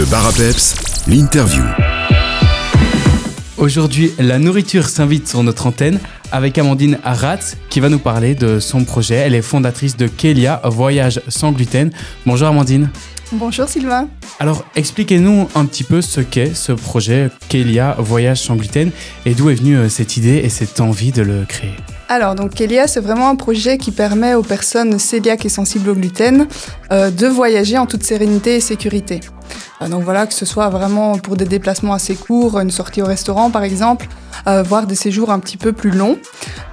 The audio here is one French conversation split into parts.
Le bar à peps, l'interview. Aujourd'hui, la nourriture s'invite sur notre antenne avec Amandine Aratz qui va nous parler de son projet. Elle est fondatrice de Kelia, Voyage sans gluten. Bonjour Amandine. Bonjour Sylvain. Alors expliquez-nous un petit peu ce qu'est ce projet Kelia, Voyage sans gluten et d'où est venue euh, cette idée et cette envie de le créer. Alors, donc Kelia, c'est vraiment un projet qui permet aux personnes cœliaques et sensibles au gluten euh, de voyager en toute sérénité et sécurité. Euh, donc voilà, que ce soit vraiment pour des déplacements assez courts, une sortie au restaurant par exemple, euh, voire des séjours un petit peu plus longs.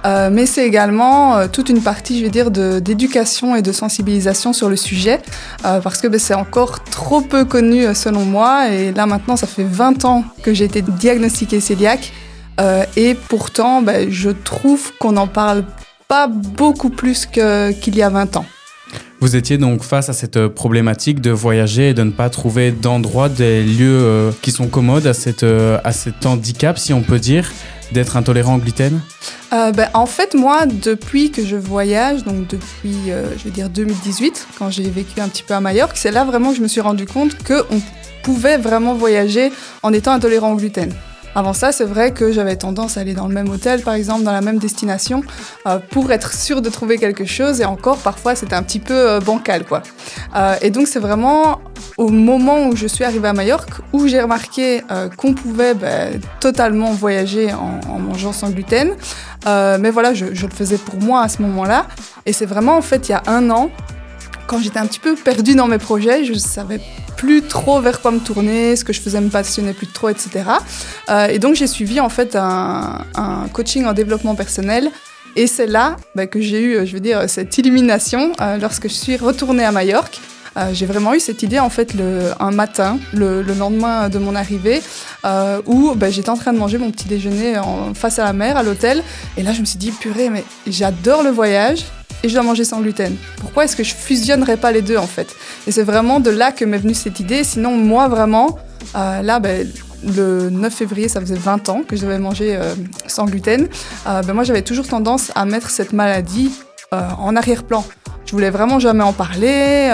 Euh, mais c'est également euh, toute une partie, je vais dire, d'éducation et de sensibilisation sur le sujet, parce que ben, c'est encore trop peu connu selon moi. Et là maintenant, ça fait 20 ans que j'ai été diagnostiquée cœliaque. Euh, et pourtant, ben, je trouve qu'on n'en parle pas beaucoup plus qu'il y a 20 ans. Vous étiez donc face à cette euh, problématique de voyager et de ne pas trouver d'endroits, des lieux euh, qui sont commodes à, cette, euh, à cet handicap, si on peut dire, d'être intolérant au gluten? Euh, ben, en fait, moi, depuis que je voyage, donc depuis, je vais dire 2018, quand j'ai vécu un petit peu à Majorque, c'est là vraiment que je me suis rendu compte qu'on pouvait vraiment voyager en étant intolérant au gluten. Avant ça, c'est vrai que j'avais tendance à aller dans le même hôtel, par exemple, dans la même destination, euh, pour être sûr de trouver quelque chose. Et encore, parfois, c'était un petit peu euh, bancal, quoi. Euh, et donc, c'est vraiment au moment où je suis arrivée à Majorque où j'ai remarqué qu'on pouvait ben, totalement voyager en, mangeant sans gluten. Mais voilà, je, le faisais pour moi à ce moment-là. Et c'est vraiment, en fait, il y a un an, quand j'étais un petit peu perdue dans mes projets, je savais plus trop vers quoi me tourner, ce que je faisais me passionnait plus trop, etc. Euh, et donc j'ai suivi en fait un, coaching en développement personnel. Et c'est là bah, que j'ai eu, je veux dire, cette illumination euh, lorsque je suis retournée à Majorque. Euh, j'ai vraiment eu cette idée en fait un matin, le, le lendemain de mon arrivée, euh, où bah, j'étais en train de manger mon petit déjeuner en, face à la mer, à l'hôtel. Et là, je me suis dit, purée, mais j'adore le voyage et je dois manger sans gluten. Pourquoi est-ce que je fusionnerais pas les deux en fait? Et c'est vraiment de là que m'est venue cette idée. Sinon, moi vraiment, euh, là, ben, le 9 février, ça faisait 20 ans que je devais manger euh, sans gluten. Euh, ben, moi, j'avais toujours tendance à mettre cette maladie en arrière-plan. Je voulais vraiment jamais en parler.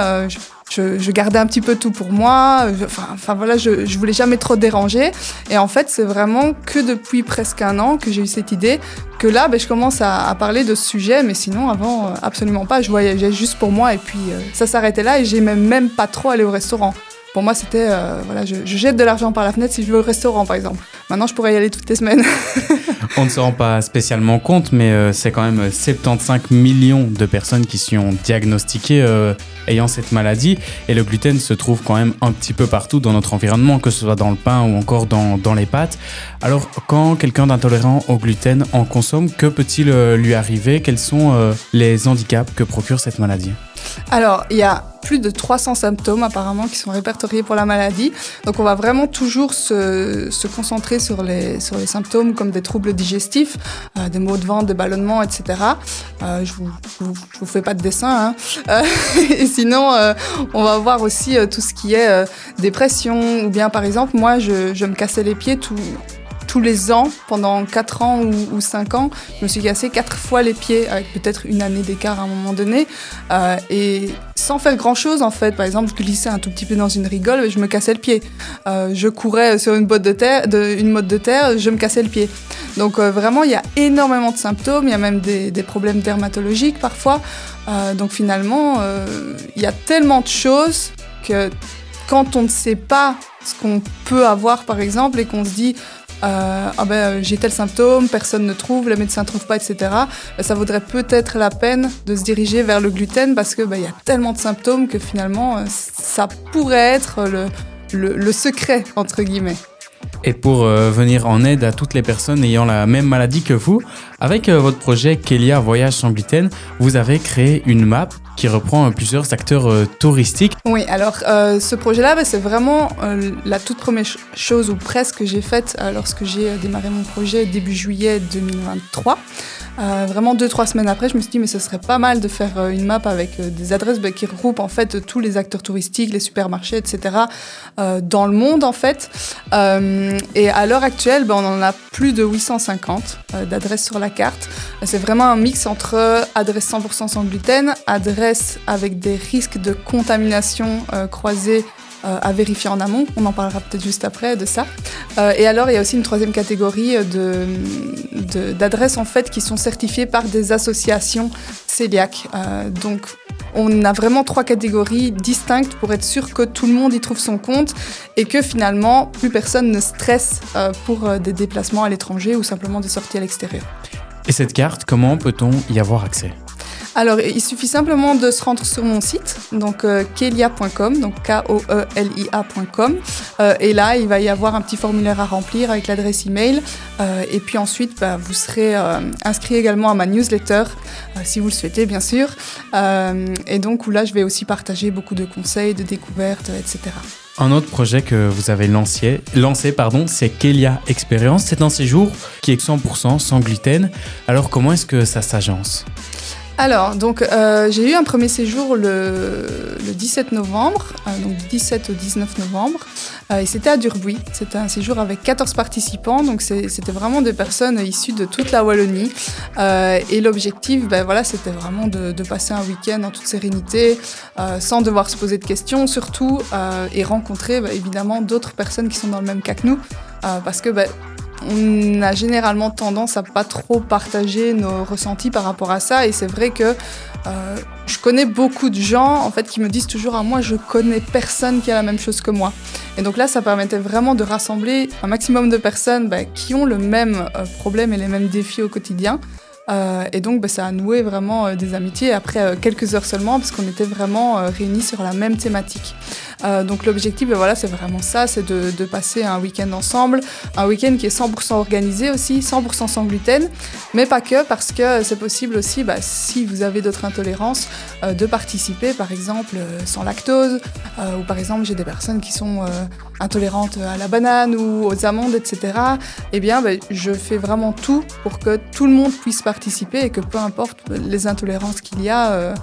Je, gardais un petit peu tout pour moi. Enfin, voilà, je, voulais jamais trop déranger. Et en fait, c'est vraiment que depuis presque un an que j'ai eu cette idée que là, ben, je commence à, parler de ce sujet. Mais sinon, avant, euh, absolument pas. Je voyageais juste pour moi et puis euh, ça s'arrêtait là. Et j'aimais même pas trop aller au restaurant. Pour moi, c'était, euh, voilà, je, je jette de l'argent par la fenêtre si je vais au restaurant, par exemple. Maintenant, je pourrais y aller toutes les semaines. On ne se rend pas spécialement compte, mais euh, c'est quand même 75 millions de personnes qui sont diagnostiquées euh, ayant cette maladie. Et le gluten se trouve quand même un petit peu partout dans notre environnement, que ce soit dans le pain ou encore dans, dans les pâtes. Alors, quand quelqu'un d'intolérant au gluten en consomme, que peut-il euh, lui arriver? Quels sont euh, les handicaps que procure cette maladie? Alors, il y a plus de 300 symptômes apparemment qui sont répertoriés pour la maladie. Donc, on va vraiment toujours se, concentrer sur les, symptômes comme des troubles digestifs, euh, des maux de ventre, des ballonnements, etc. Euh, je vous, je vous, fais pas de dessin. Hein. Euh, sinon, on va voir aussi tout ce qui est dépression ou bien, par exemple, moi, je, je me cassais les pieds tout, tous les ans, pendant 4 ans ou, ou 5 ans, je me suis cassé 4 fois les pieds, avec peut-être une année d'écart à un moment donné, euh, et sans faire grand-chose en fait. Par exemple, je glissais un tout petit peu dans une rigole, et je me cassais le pied. Euh, je courais sur une botte de terre, de, une motte de terre, je me cassais le pied. Donc euh, vraiment, il y a énormément de symptômes, il y a même des, problèmes dermatologiques parfois. Donc finalement, il y a tellement de choses que quand on ne sait pas ce qu'on peut avoir par exemple et qu'on se dit euh, ah ben, euh, j'ai tel symptôme, personne ne trouve, les médecins ne trouvent pas, etc. Ben, ça vaudrait peut-être la peine de se diriger vers le gluten parce que ben, y a tellement de symptômes que finalement euh, ça pourrait être le, le, le secret entre guillemets. Et pour euh, venir en aide à toutes les personnes ayant la même maladie que vous, avec euh, votre projet Kelia Voyage sans gluten, vous avez créé une map qui reprend euh, plusieurs acteurs euh, touristiques. Oui, alors euh, ce projet-là, bah, c'est vraiment la toute première ch- chose ou presque que j'ai faite lorsque j'ai démarré mon projet début juillet 2023. Euh, vraiment deux trois semaines après, je me suis dit mais ce serait pas mal de faire euh, une map avec euh, des adresses bah, qui regroupent en fait tous les acteurs touristiques, les supermarchés, etc. euh, dans le monde en fait. Et à l'heure actuelle, bah, on en a plus de 850 euh, d'adresses sur la carte. C'est vraiment un mix entre adresses 100% sans gluten, adresses avec des risques de contamination croisés à vérifier en amont. On en parlera peut-être juste après de ça. et alors, il y a aussi une troisième catégorie d'adresses en fait qui sont certifiées par des associations cœliaques. donc, on a vraiment trois catégories distinctes pour être sûr que tout le monde y trouve son compte et que finalement plus personne ne stresse euh, pour euh, des déplacements à l'étranger ou simplement des sorties à l'extérieur. Et cette carte, comment peut-on y avoir accès? Alors, il suffit simplement de se rendre sur mon site, donc euh, kelia.com, donc K-O-E-L-I-A.com. Euh, et là, il va y avoir un petit formulaire à remplir avec l'adresse email. Euh, et puis ensuite, bah, vous serez inscrit également à ma newsletter, si vous le souhaitez, bien sûr. et donc, où là, je vais aussi partager beaucoup de conseils, de découvertes, etc. Un autre projet que vous avez lancé, lancé c'est Kelia Experience. C'est un séjour qui est 100% sans gluten. Alors comment est-ce que ça s'agence? Alors, donc, euh, j'ai eu un premier séjour le, 17 novembre, euh, donc 17 au 19 novembre, euh, et c'était à Durbuy. C'était un séjour avec 14 participants, donc c'était vraiment des personnes issues de toute la Wallonie. et l'objectif, ben, voilà, c'était vraiment de, passer un week-end en toute sérénité, sans devoir se poser de questions, surtout, et rencontrer ben, évidemment d'autres personnes qui sont dans le même cas que nous, parce que ben, on a généralement tendance à pas trop partager nos ressentis par rapport à ça. Et c'est vrai que euh, je connais beaucoup de gens en fait qui me disent toujours à moi je connais personne qui a la même chose que moi. Et donc là, ça permettait vraiment de rassembler un maximum de personnes bah, qui ont le même euh, problème et les mêmes défis au quotidien. Euh, et donc, bah, ça a noué vraiment des amitiés après quelques heures seulement, parce qu'on était vraiment réunis sur la même thématique. Donc, l'objectif, bah, voilà, c'est vraiment ça, c'est de, passer un week-end ensemble, un week-end qui est 100% organisé aussi, 100% sans gluten, mais pas que, parce que c'est possible aussi, bah, si vous avez d'autres intolérances, de participer, par exemple, sans lactose, ou par exemple, j'ai des personnes qui sont intolérantes à la banane ou aux amandes, etc. Eh bien, je fais vraiment tout pour que tout le monde puisse participer et que peu importe les intolérances qu'il y a, euh, euh,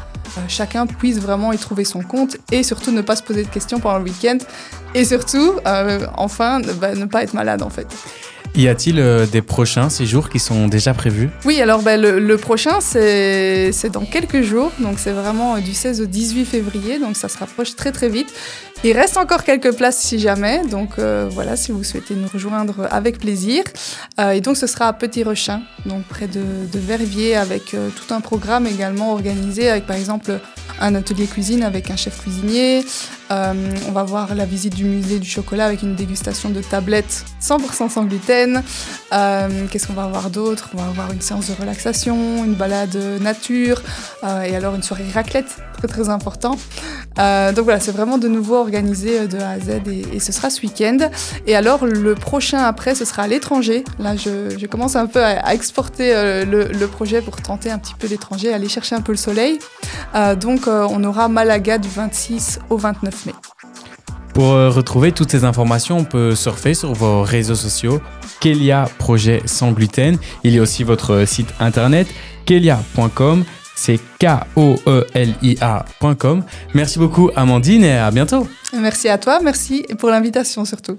chacun puisse vraiment y trouver son compte et surtout ne pas se poser de questions pendant le week-end et surtout, euh, enfin, bah, ne pas être malade en fait. Y a-t-il des prochains séjours qui sont déjà prévus? Oui, alors bah, le, prochain, c'est dans quelques jours. Donc, c'est vraiment du 16 au 18 février. Donc, ça se rapproche très, très vite. Il reste encore quelques places si jamais, donc euh, voilà, si vous souhaitez nous rejoindre avec plaisir. Euh, et donc ce sera à Petit Rechin, donc près de, Verviers, avec euh, tout un programme également organisé, avec par exemple un atelier cuisine avec un chef cuisinier. On va voir la visite du musée du chocolat avec une dégustation de tablettes 100% sans gluten. Qu'est-ce qu'on va avoir d'autre? On va avoir une séance de relaxation, une balade nature et alors une soirée raclette, très très important. donc voilà, c'est vraiment de nouveau organisé euh, de A à Z et, ce sera ce week-end. Et alors le prochain après, ce sera à l'étranger. Là, je, commence un peu à, exporter euh, le, projet pour tenter un petit peu l'étranger, aller chercher un peu le soleil. Euh, donc on aura Malaga du 26 au 29 Pour retrouver toutes ces informations, on peut surfer sur vos réseaux sociaux. Kelia Projet sans gluten. Il y a aussi votre site internet kelia.com c'est K-O-E-L-I-A.com. Merci beaucoup Amandine et à bientôt. Merci à toi, merci pour l'invitation surtout.